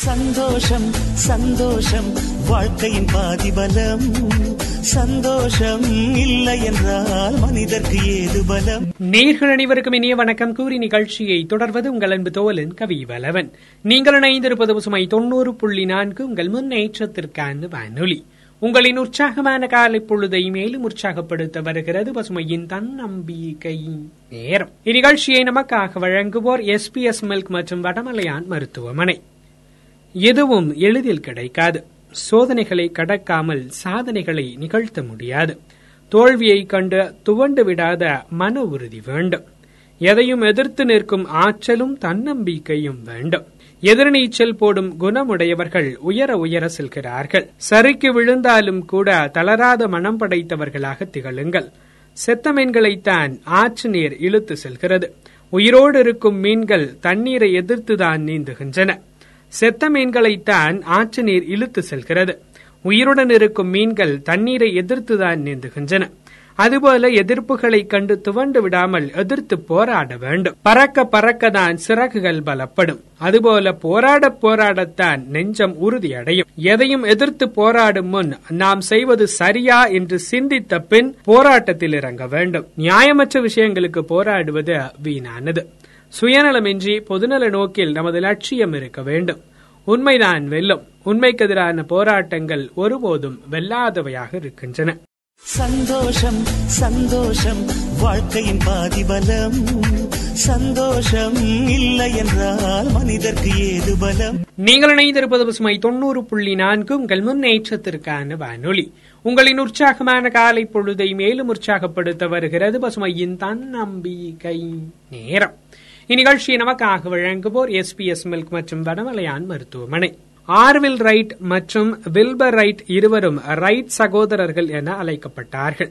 சந்தோஷம் சந்தோஷம். வாழ்க்கையின் பாதிபலம். சந்தோஷம் இல்லை என்றால் மனிதர்க்கு ஏது பலம்? நேர்கள் அனைவருக்கும் இனிய வணக்கம். கூறி நிகழ்ச்சியை தொடர்வது உங்கள் அன்பு தோலன் கவி வலவன் நீங்கள் இணைந்திருப்பது சுமை தொண்ணூறு புள்ளி நான்கு உங்கள் முன்னேற்றத்திற்கான வானொலி. உங்களின் உற்சாகமான காலை பொழுதை மேலும் உற்சாகப்படுத்த வருகிறது பசுமையின் தன்னம்பிக்கை நேரம். இந்நிகழ்ச்சியை நமக்காக வழங்குவோர் எஸ்பிஎஸ் மில்க் மற்றும் வடமலையான் மருத்துவமனை. எதுவும் எளிதில் கிடைக்காது. சோதனைகளை கடக்காமல் சாதனைகளை நிகழ்த்த முடியாது. தோல்வியை கண்டு துவண்டு விடாத மன உறுதி வேண்டும். எதையும் எதிர்த்து நிற்கும் ஆற்றலும் தன்னம்பிக்கையும் வேண்டும். எதிர்நீச்சல் போடும் குணமுடையவர்கள் உயர உயர செல்கிறார்கள். சரிக்கு விழுந்தாலும் கூட தளராத மனம் படைத்தவர்களாக திகழுங்கள். செத்த மீன்களைத்தான் ஆற்று நீர் இழுத்து செல்கிறது. உயிரோடு இருக்கும் மீன்கள் தண்ணீரை எதிர்த்துதான் நீந்துகின்றன. செத்த மீன்களைத்தான் ஆற்று நீர் இழுத்து செல்கிறது. உயிருடன் இருக்கும் மீன்கள் தண்ணீரை எதிர்த்துதான் நீந்துகின்றன. அதுபோல எதிர்ப்புகளை கண்டு துவண்டு விடாமல் எதிர்த்து போராட வேண்டும். பறக்க பறக்கதான் சிறகுகள் பலப்படும். அதுபோல போராட போராடத்தான் நெஞ்சம் உறுதியடையும். எதையும் எதிர்த்து போராடும் முன் நாம் செய்வது சரியா என்று சிந்தித்த பின் போராட்டத்தில் இறங்க வேண்டும். நியாயமற்ற விஷயங்களுக்கு போராடுவது வீணானது. சுயநலமின்றி பொதுநல நோக்கில் நமது லட்சியம் இருக்க வேண்டும். உண்மைதான் வெல்லும். உண்மைக்கு எதிரான போராட்டங்கள் ஒருபோதும் வெல்லாதவையாக இருக்கின்றன. சந்தோஷம் சந்தோஷம் வாழ்க்கையின் பாதிபலம். சந்தோஷம் இல்லை என்றால் மனிதர்க்கு ஏது பலம்? நீங்கள் இணைந்திருப்பது பசுமை தொண்ணூறு புள்ளி நான்கு உங்கள் முன்னேற்றத்திற்கான வானொலி. உங்களின் உற்சாகமான காலை பொழுதை மேலும் உற்சாகப்படுத்த வருகிறது பசுமையின் தன்னம்பிக்கை நேரம். இந்நிகழ்ச்சியை நமக்காக வழங்குவோர் எஸ்பிஎஸ் மில்க் மற்றும் வடமலையான் மருத்துவமனை. ஆர்வில் ரைட் மற்றும் வில்பர் ரைட் இருவரும் ரைட் சகோதரர்கள் என அழைக்கப்பட்டார்கள்.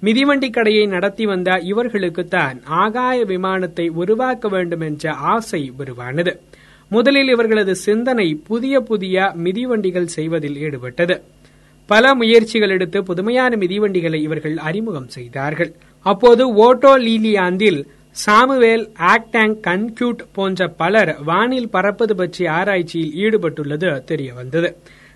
மிதிவண்டி கடையை நடத்தி வந்த இவர்களுக்குத்தான் ஆகாய விமானத்தை உருவாக்க வேண்டும் என்ற ஆசை உருவானது. முதலில் இவர்களது சிந்தனை புதிய புதிய மிதிவண்டிகள் செய்வதில் ஈடுபட்டது. பல முயற்சிகள் எடுத்து புதுமையான மிதிவண்டிகளை இவர்கள் அறிமுகம் செய்தார்கள். அப்போது ஓட்டோ லீலியாந்தில் சாமுவேல் ஆக்டாங் கன்க்யூட் போன்ற பலர் வானில் பறப்பது பற்றி ஆராய்ச்சியில் ஈடுபட்டுள்ளது தெரிய வந்தது.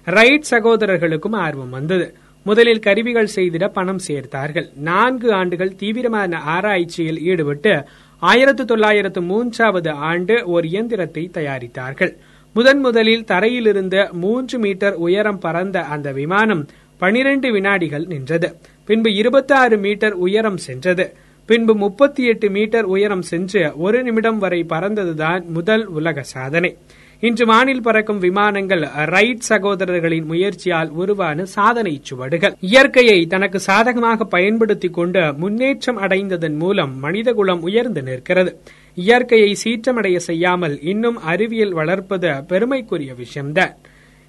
ரைட் சகோதரர்களுக்கும் ஆர்வம் வந்தது. முதலில் கருவிகள் செய்திட பணம் சேர்த்தார்கள். நான்கு ஆண்டுகள் தீவிரமான ஆராய்ச்சியில் ஈடுபட்டு ஆயிரத்து தொள்ளாயிரத்து மூன்றாவது ஆண்டு ஒரு இயந்திரத்தை தயாரித்தார்கள். முதன் முதலில் தரையிலிருந்து மூன்று மீட்டர் உயரம் பறந்த அந்த விமானம் பனிரெண்டு வினாடிகள் நின்றது. பின்பு இருபத்தாறு மீட்டர் உயரம் சென்றது. பின்பு முப்பத்தி எட்டு மீட்டர் உயரம் சென்று ஒரு நிமிடம் வரை பறந்ததுதான் முதல் உலக சாதனை. இன்று வானில் பறக்கும் விமானங்கள் ரைட் சகோதரர்களின் முயற்சியால் உருவான சாதனை சுவடுகள். இயற்கையை தனக்கு சாதகமாக பயன்படுத்திக் கொண்டு முன்னேற்றம் அடைந்ததன் மூலம் மனிதகுலம் உயர்ந்து நிற்கிறது. இயற்கையை சீற்றமடைய செய்யாமல் இன்னும் அறிவியல் வளர்ப்பது பெருமைக்குரிய விஷயம்தான்.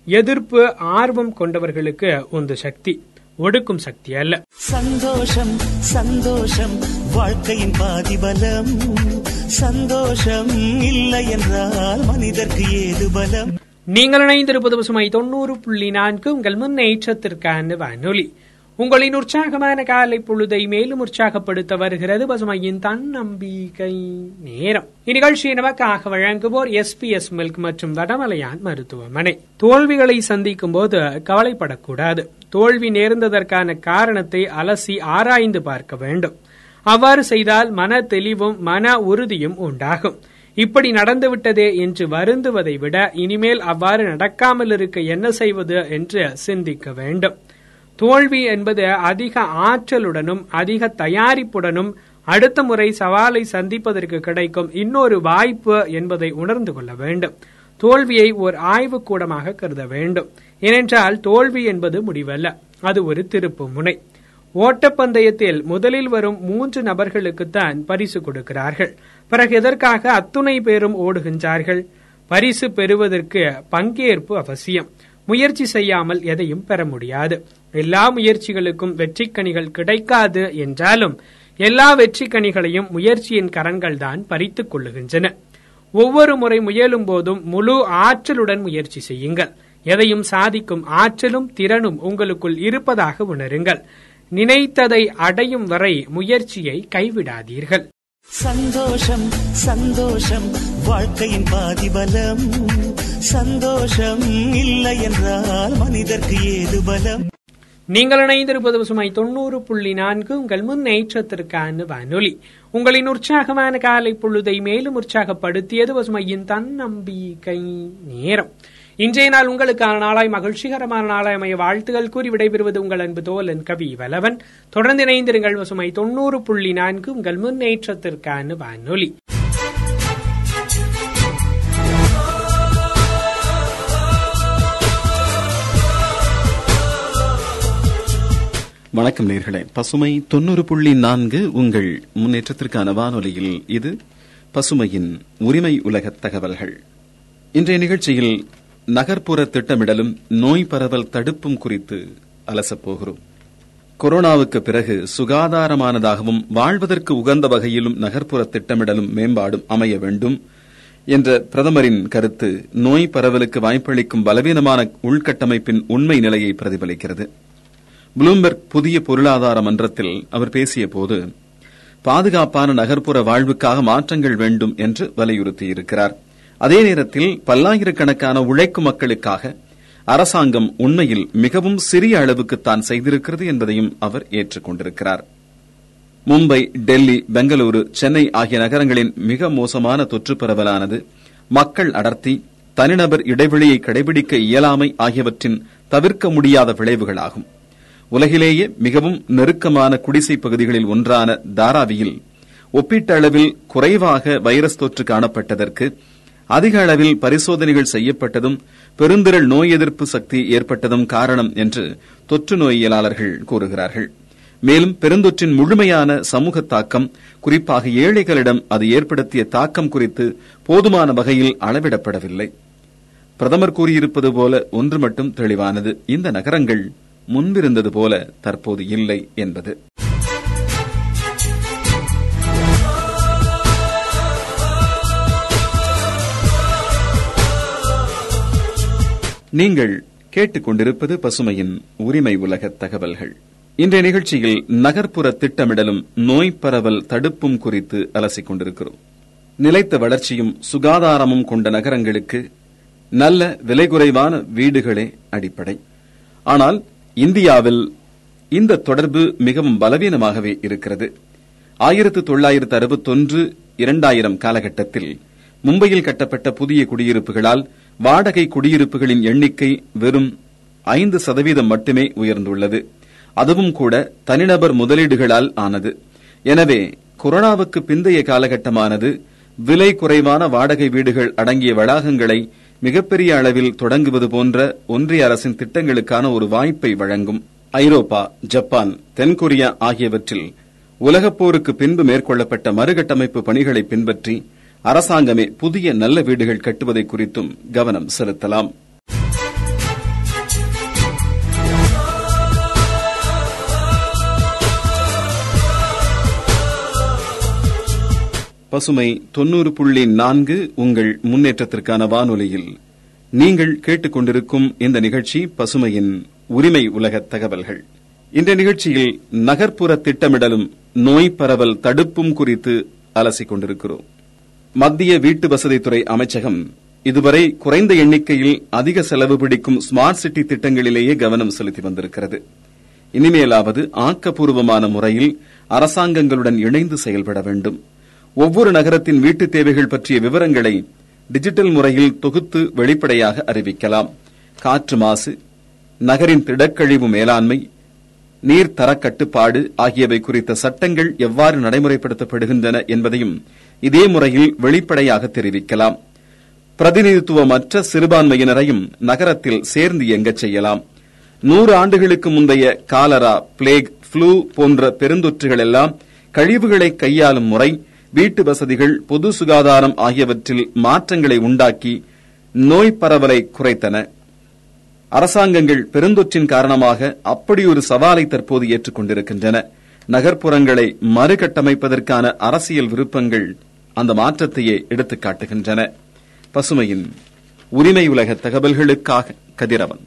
எதிர்ப்பு ஆர்வம் கொண்டவர்களுக்கு உந்து சக்தி. ஒடுக்கும் சக்தி அல்ல. சந்தோஷம் சந்தோஷம் வாழ்க்கையின் பாதிபலம். சந்தோஷம் இல்லை என்றால் மனிதர்க்கு ஏது பலம்? நீங்கள் இணைந்திருப்பது பசுமை தொண்ணூறு புள்ளி நான்கு உங்கள் முன்னேற்றத்திற்கான வானொலி. உங்களின் உற்சாகமான காலை பொழுதை மேலும் உற்சாகப்படுத்த வருகிறது பசுமையின் தன்னம்பிக்கை நேரம். இந்நிகழ்ச்சியை நமக்காக வழங்குவோர் எஸ் பி எஸ் மில்க் மற்றும் வடமலையான் மருத்துவமனை. தோல்விகளை சந்திக்கும் போது கவலைப்படக்கூடாது. தோல்வி நேர்ந்ததற்கான காரணத்தை அலசி ஆராய்ந்து பார்க்க வேண்டும். அவ்வாறு செய்தால் மன தெளிவும் மன உறுதியும் உண்டாகும். இப்படி நடந்துவிட்டதே என்று வருந்துவதை விட இனிமேல் அவ்வாறு நடக்காமல் இருக்க என்ன செய்வது என்று சிந்திக்க வேண்டும். தோல்வி என்பது அதிக ஆற்றலுடனும் அதிக தயாரிப்புடனும் அடுத்த முறை சவாலை சந்திப்பதற்கு கிடைக்கும் இன்னொரு வாய்ப்பு என்பதை உணர்ந்து கொள்ள வேண்டும். தோல்வியை ஓர் ஆய்வு கூடமாக கருத வேண்டும். ஏனென்றால் தோல்வி என்பது முடிவல்ல அது ஒரு திருப்பு முனை. ஓட்டப்பந்தயத்தில் முதலில் வரும் மூன்று நபர்களுக்குத்தான் பரிசு கொடுக்கிறார்கள். பிறகு எதற்காக அத்துணை பேரும் ஓடுகின்றார்கள்? பரிசு பெறுவதற்கு பங்கேற்பு அவசியம். முயற்சி செய்யாமல் எதையும் பெற முடியாது. எல்லா முயற்சிகளுக்கும் வெற்றிக்கனிகள் கிடைக்காது என்றாலும் எல்லா வெற்றிக்கனிகளையும் முயற்சியின் கரங்கள் தான் பறித்துக் கொள்ளுகின்றன. ஒவ்வொரு முறை முயலும் போதும் முழு ஆற்றலுடன் முயற்சி செய்யுங்கள். எதையும் சாதிக்கும் ஆற்றலும் திறனும் உங்களுக்குள் இருப்பதாக உணருங்கள். நினைத்ததை அடையும் வரை முயற்சியை கைவிடாதீர்கள். சந்தோஷம் சந்தோஷம் வாழ்க்கையின் பாதிபலம். சந்தோஷம் இல்லை என்றால் மனிதர்க்கு ஏது பலம்? நீங்கள் இணைந்திருப்பது பசுமை தொண்ணூறு புள்ளி நான்கு. உங்கள் முன்னேற்றத்திற்கான வானொலி. உங்களின் உற்சாகமான காலை பொழுதை மேலும் உற்சாகப்படுத்தியது பசுமையின் தன்னம்பிக்கை நேரம். இன்றைய நாள் உங்களுக்கான நாளாய் மகிழ்ச்சிகரமான நாளாய் அமைய வாழ்த்துகள் கூறி விடைபெறுவது உங்கள் அன்பு தோலன் கவி வலவன் தொடர்ந்து இணைந்திருங்கள் பசுமை தொண்ணூறு புள்ளி நான்கு. உங்கள் முன்னேற்றத்திற்கான வானொலி. வணக்கம் நேர்களே. பசுமை தொன்னூறு புள்ளி நான்கு உங்கள் முன்னேற்றத்திற்கான வானொலியில் இது பசுமையின் உரிமை உலக தகவல்கள். இன்றைய நிகழ்ச்சியில் நகர்ப்புற திட்டமிடலும் நோய் பரவல் தடுப்பும் குறித்து அலசப்போகிறோம் கொரோனாவுக்கு பிறகு சுகாதாரமானதாகவும் வாழ்வதற்கு உகந்த வகையிலும் நகர்ப்புற திட்டமிடலும் மேம்பாடும் அமைய வேண்டும் என்ற பிரதமரின் கருத்து நோய் பரவலுக்கு வாய்ப்பளிக்கும் பலவீனமான உள்கட்டமைப்பின் உண்மை நிலையை பிரதிபலிக்கிறது. புளூம்பெர்க் புதிய பொருளாதார மன்றத்தில் அவர் பேசியபோது பாதுகாப்பான நகர்ப்புற வாழ்வுக்காக மாற்றங்கள் வேண்டும் என்று வலியுறுத்தியிருக்கிறார். அதே நேரத்தில் பல்லாயிரக்கணக்கான உழைக்கும் மக்களுக்காக அரசாங்கம் உண்மையில் மிகவும் சிறிய அளவுக்கு தான் செய்திருக்கிறது என்பதையும் அவர் ஏற்றுக்கொண்டிருக்கிறார். மும்பை டெல்லி பெங்களூரு சென்னை ஆகிய நகரங்களின் மிக மோசமான தொற்று பரவலானது மக்கள் அடர்த்தி தனிநபர் இடைவெளியை கடைபிடிக்க இயலாமை ஆகியவற்றின் தவிர்க்க முடியாத விளைவுகளாகும். உலகிலேயே மிகவும் நெருக்கமான குடிசை பகுதிகளில் ஒன்றான தாராவியில் ஒப்பீட்டளவில் குறைவாக வைரஸ் தொற்று காணப்பட்டதற்கு அதிக அளவில் பரிசோதனைகள் செய்யப்பட்டதும் பெருந்திரள் நோய் எதிர்ப்பு சக்தி ஏற்பட்டதும் காரணம் என்று தொற்று நோயியலாளர்கள் கூறுகிறார்கள். மேலும் பெருந்தொற்றின் முழுமையான சமூக தாக்கம் குறிப்பாக ஏழைகளிடம் அது ஏற்படுத்திய தாக்கம் குறித்து போதுமான வகையில் அளவிடப்படவில்லை. பிரதமர் கூறியிருப்பது போல ஒன்று மட்டும் தெளிவானது. இந்த நகரங்கள் முன்பிருந்தது போல தற்போது இல்லை என்பது. நீங்கள் கேட்டுக்கொண்டிருப்பது பசுமையின் உரிமை உலக தகவல்கள். இன்றைய நிகழ்ச்சியில் நகர்ப்புற திட்டமிடலும் நோய் பரவல் தடுப்பும் குறித்து அலசிக் கொண்டிருக்கிறோம். நிலைத்த வளர்ச்சியும் சுகாதாரமும் கொண்ட நகரங்களுக்கு நல்ல விலை குறைவான வீடுகளே அடிப்படை. ஆனால் இந்தியாவில் இந்த தொடர்பு மிகவும் பலவீனமாகவே இருக்கிறது. ஆயிரத்து தொள்ளாயிரத்து அறுபத்தொன்று இரண்டாயிரம் காலகட்டத்தில் மும்பையில் கட்டப்பட்ட புதிய குடியிருப்புகளால் வாடகை குடியிருப்புகளின் எண்ணிக்கை வெறும் ஐந்து சதவீதம் மட்டுமே உயர்ந்துள்ளது. அதுவும் கூட தனிநபர் முதலீடுகளால் ஆனது. எனவே கொரோனாவுக்கு பிந்தைய காலகட்டமானது விலை குறைவான வாடகை வீடுகள் அடங்கிய வளாகங்களை மிகப்பெரிய அளவில் தொடங்குவது போன்ற ஒன்றிய அரசின் திட்டங்களுக்கான ஒரு வாய்ப்பை வழங்கும் ஐரோப்பா ஜப்பான் தென்கொரியா ஆகியவற்றில் உலகப்போருக்கு பின்பு மேற்கொள்ளப்பட்ட மறுகட்டமைப்பு பணிகளை பின்பற்றி அரசாங்கமே புதிய நல்ல வீடுகள் கட்டுவதை குறித்தும் கவனம் செலுத்தலாம். பசுமை தொன்னூறு புள்ளி நான்கு உங்கள் முன்னேற்றத்திற்கான வானொலியில். நீங்கள் கேட்டுக்கொண்டிருக்கும் இந்த நிகழ்ச்சி பசுமையின் உரிமை உலக தகவல்கள். இந்த நிகழ்ச்சியில் நகர்ப்புற திட்டமிடலும் நோய் பரவல் தடுப்பும் குறித்து அலசிக் கொண்டிருக்கிறோம். மத்திய வீட்டு வசதித்துறை அமைச்சகம் இதுவரை குறைந்த எண்ணிக்கையில் அதிக செலவு பிடிக்கும் ஸ்மார்ட் சிட்டி திட்டங்களிலேயே கவனம் செலுத்தி வந்திருக்கிறது. இனிமேலாவது ஆக்கப்பூர்வமான முறையில் அரசாங்கங்களுடன் இணைந்து செயல்பட வேண்டும். ஒவ்வொரு நகரத்தின் வீட்டு தேவைகள் பற்றிய விவரங்களை டிஜிட்டல் முறையில் தொகுத்து வெளிப்படையாக அறிவிக்கலாம். காற்று மாசு நகரின் திடக்கழிவு மேலாண்மை நீர் தர கட்டுப்பாடு ஆகியவை குறித்த சட்டங்கள் எவ்வாறு நடைமுறைப்படுத்தப்படுகின்றன என்பதையும் இதே முறையில் வெளிப்படையாக தெரிவிக்கலாம். பிரதிநிதித்துவமற்ற சிறுபான்மையினரையும் நகரத்தில் சேர்ந்து இயங்கச் செய்யலாம். நூறு ஆண்டுகளுக்கு முந்தைய காலரா பிளேக் புளூ போன்ற பெருந்தொற்றுகள் எல்லாம் கழிவுகளை கையாளும் முறை வீட்டு வசதிகள் பொது சுகாதாரம் ஆகியவற்றில் மாற்றங்களை உண்டாக்கி நோய் பரவலை குறைத்தன. அரசாங்கங்கள் பெருந்தொற்றின் காரணமாக அப்படியொரு சவாலை தற்போது ஏற்றுக்கொண்டிருக்கின்றன. நகர்ப்புறங்களை மறுகட்டமைப்பதற்கான அரசியல் விருப்பங்கள் அந்த மாற்றத்தையே எடுத்துக் காட்டுகின்றன பசுமையின் உரிமை உலக தகவல்களுக்காக கதிரவன்.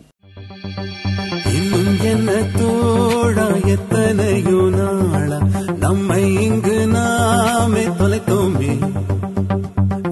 எத்தனையோ நாளா நம்மை இங்கு நாமே தொலைத்தோமே.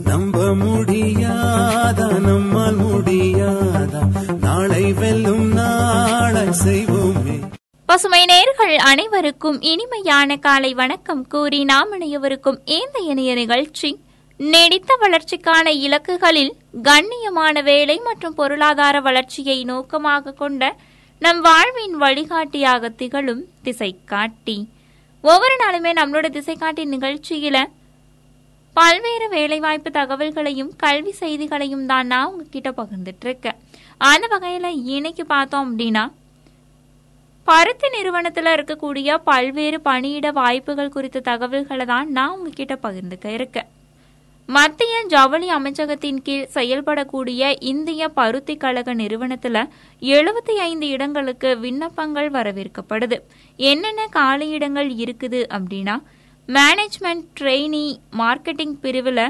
நம்ப முடியாதா? நம்மால் முடியாதா? நாளை வெல்லும் நாளை செய்வோமே. பசுமை நேர்கள் அனைவருக்கும் இனிமையான காலை வணக்கம் கூறி நாம் அனைவருக்கும் இந்த இணைய நிகழ்ச்சி. நீடித்த வளர்ச்சிக்கான இலக்குகளில் கண்ணியமான வேலை மற்றும் பொருளாதார வளர்ச்சியை நோக்கமாக கொண்ட நம் வாழ்வின் வழிகாட்டியாக திகழும் திசை காட்டி ஒவ்வொரு நாளுமே நம்மளோட திசை காட்டி நிகழ்ச்சியில பல்வேறு வேலைவாய்ப்பு தகவல்களையும் கல்வி செய்திகளையும் தான் நான் உங்ககிட்ட பகிர்ந்துட்டு இருக்கேன் அந்த வகையில இன்னைக்கு பார்த்தோம் அப்படின்னா பருத்தி நிறுவனத்தில் இருக்கக்கூடிய பல்வேறு பணியிட வாய்ப்புகள் குறித்த தகவல்களை தான் நான் உங்ககிட்ட பகிர்ந்துக்க இருக்கேன். மத்திய ஜவுளி அமைச்சகத்தின் கீழ் செயல்படக்கூடிய இந்திய பருத்தி கழக நிறுவனத்துல எழுபத்தி ஐந்து இடங்களுக்கு விண்ணப்பங்கள் வரவேற்கப்படுது. என்னென்ன காலியிடங்கள் இருக்குது அப்படின்னா மேனேஜ்மெண்ட் ட்ரெயினி மார்க்கெட்டிங் பிரிவுல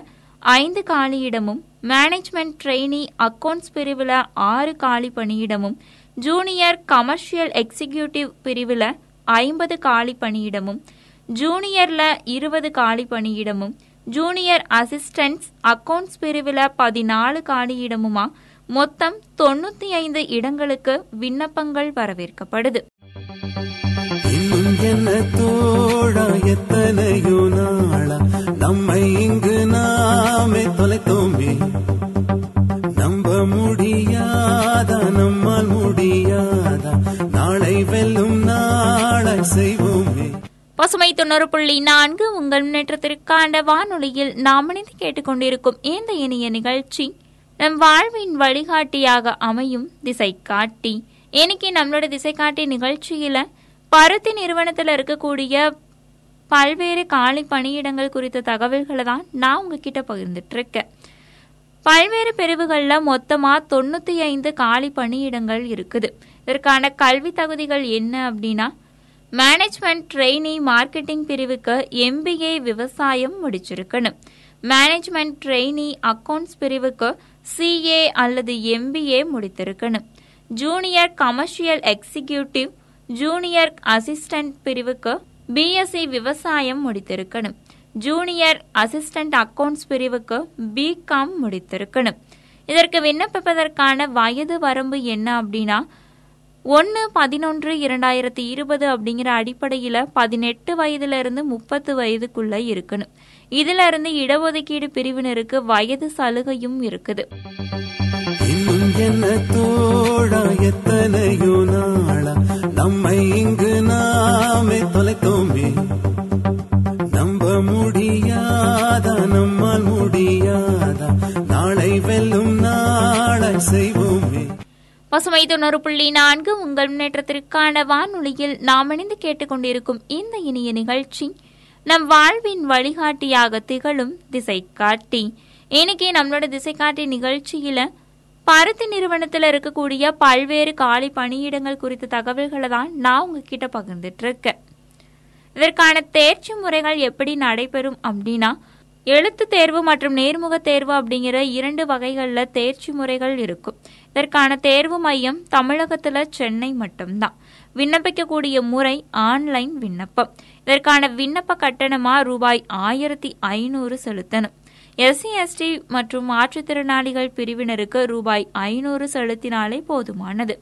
ஐந்து காலியிடமும் மேனேஜ்மெண்ட் ட்ரெயினி அக்கவுண்ட்ஸ் பிரிவுல ஆறு காலி பணியிடமும் ஜூனியர் கமர்ஷியல் எக்ஸிகியூட்டிவ் பிரிவுல ஐம்பது காலி பணியிடமும் ஜூனியர்ல இருபது காலி பணியிடமும் ஜூனியர் அசிஸ்டன்ட்ஸ் அக்கவுண்ட்ஸ் பிரிவில் பதினாலு காலியிடமுமா மொத்தம் தொண்ணூத்தி ஐந்து இடங்களுக்கு விண்ணப்பங்கள் வரவேற்கப்படுது. எத்தனையோ பசுமை தொண்ணூறு புள்ளி நான்கு உங்கள் முன்னேற்றத்திற்கான வானொலியில் நாம் இணைந்து கேட்டுக்கொண்டிருக்கும் இந்த இனிய நிகழ்ச்சி நம் வாழ்வின் வழிகாட்டியாக அமையும் திசை காட்டி இன்னைக்கு நம்மளோட திசை காட்டி நிகழ்ச்சியில பருத்தி நிறுவனத்துல இருக்கக்கூடிய பல்வேறு காலி பணியிடங்கள் குறித்த தகவல்களை தான் நான் உங்ககிட்ட பகிர்ந்துட்டு இருக்கேன் பல்வேறு பிரிவுகளில் மொத்தமாக தொண்ணூற்றி ஐந்து காலி பணியிடங்கள் இருக்குது. இதற்கான கல்வி தகுதிகள் என்ன அப்படின்னா மேனேஜ்மெண்ட் ட்ரெயினி மார்க்கெட்டிங் பிரிவுக்கு எம்பிஏ விவசாயம் முடிச்சிருக்கணும். மேனேஜ்மெண்ட் ட்ரெயினி அக்கவுண்ட்ஸ் பிரிவுக்கு சிஏ அல்லது MBA முடித்திருக்கணும். Junior commercial executive junior assistant பிரிவுக்கு பிஎஸ்சி விவசாயம் முடித்திருக்கணும். ஜூனியர் அசிஸ்டன்ட் அக்கவுண்ட்ஸ் பிரிவுக்கு பிகாம் முடித்திருக்கணும். இதற்கு விண்ணப்பிப்பதற்கான வயது வரம்பு என்ன அப்படின்னா ஒன்று பதினொன்று இரண்டாயிரத்தி இருபது அப்படிங்கிற அடிப்படையில் பதினெட்டு வயதிலிருந்து முப்பத்து வயதுக்குள்ளே இருக்கணும். இதிலிருந்து இடஒதுக்கீடு பிரிவினருக்கு வயது சலுகையும் இருக்குது. பசுமை தொண்ணூறு புள்ளி நான்கு உங்கள் முன்னேற்றத்திற்கான வானொலியில் நாம் இணைந்து கேட்டுக்கொண்டிருக்கும் இந்த இனிய நிகழ்ச்சி நம் வாழ்வின் வழிகாட்டியாக திகழும் திசை காட்டி இன்னைக்கு நம்மளோட திசை காட்டி நிகழ்ச்சியில பருத்தி நிறுவனத்தில் இருக்கக்கூடிய பல்வேறு காலி பணியிடங்கள் குறித்த தகவல்களை தான் நான் உங்ககிட்ட பகிர்ந்துட்டு இருக்கேன். இதற்கான தேர்ச்சி முறைகள் எப்படி நடைபெறும் அப்படின்னா எழுத்து தேர்வு மற்றும் நேர்முக தேர்வு அப்படிங்கிற இரண்டு வகைகளில் தேர்ச்சி முறைகள் இருக்கும். இதற்கான தேர்வு மையம் தமிழகத்தில் சென்னை மட்டும்தான். விண்ணப்பிக்கக்கூடிய முறை ஆன்லைன் விண்ணப்பம். இதற்கான விண்ணப்ப கட்டணமாக ரூபாய் ஆயிரத்தி ஐநூறு செலுத்தணும். எஸ்சி எஸ்டி மற்றும் மாற்றுத்திறனாளிகள் பிரிவினருக்கு ரூபாய் ஐநூறு செலுத்தினாலே போதுமானது.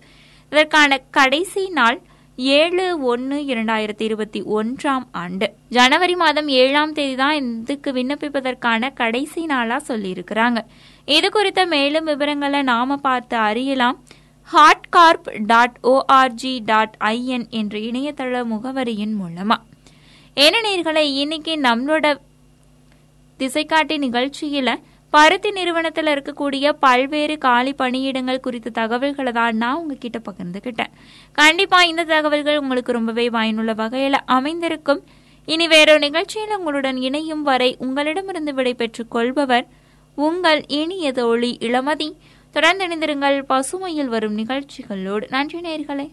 இதற்கான கடைசி நாள் ஏழு ஒன்று இரண்டாயிரத்தி இருபத்தி ஒன்றாம் ஆண்டு. ஜனவரி மாதம் ஏழாம் தேதி தான் இதுக்கு விண்ணப்பிப்பதற்கான கடைசி நாளா சொல்லியிருக்கிறாங்க. இது குறித்த மேலும் விவரங்களை நாம பார்த்து அறியலாம். Hotcorp dot ORG dot IN என்ற இணையதள முகவரியின் மூலமா. என்ன நேர்களை இன்னைக்கு நம்மளோட திசைக்காட்டி நிகழ்ச்சியில் பருத்தி நிறுவனத்துல இருக்கக்கூடிய பல்வேறு காலி பணியிடங்கள் குறித்த தகவல்களை தான் நான் உங்ககிட்ட பகிர்ந்துக்கிட்டேன் கண்டிப்பா இந்த தகவல்கள் உங்களுக்கு ரொம்பவே பயனுள்ள வகையில அமைந்திருக்கும். இனி வேறொரு நிகழ்ச்சியில் உங்களுடன் இணையும் வரை உங்களிடமிருந்து விடைபெற்றுக் கொள்பவர் உங்கள் இனிய தோழி இளமதி. தொடர்ந்து இணைந்திருங்கள் பசுமையில் வரும் நிகழ்ச்சிகளோடு. நன்றி நேர்களே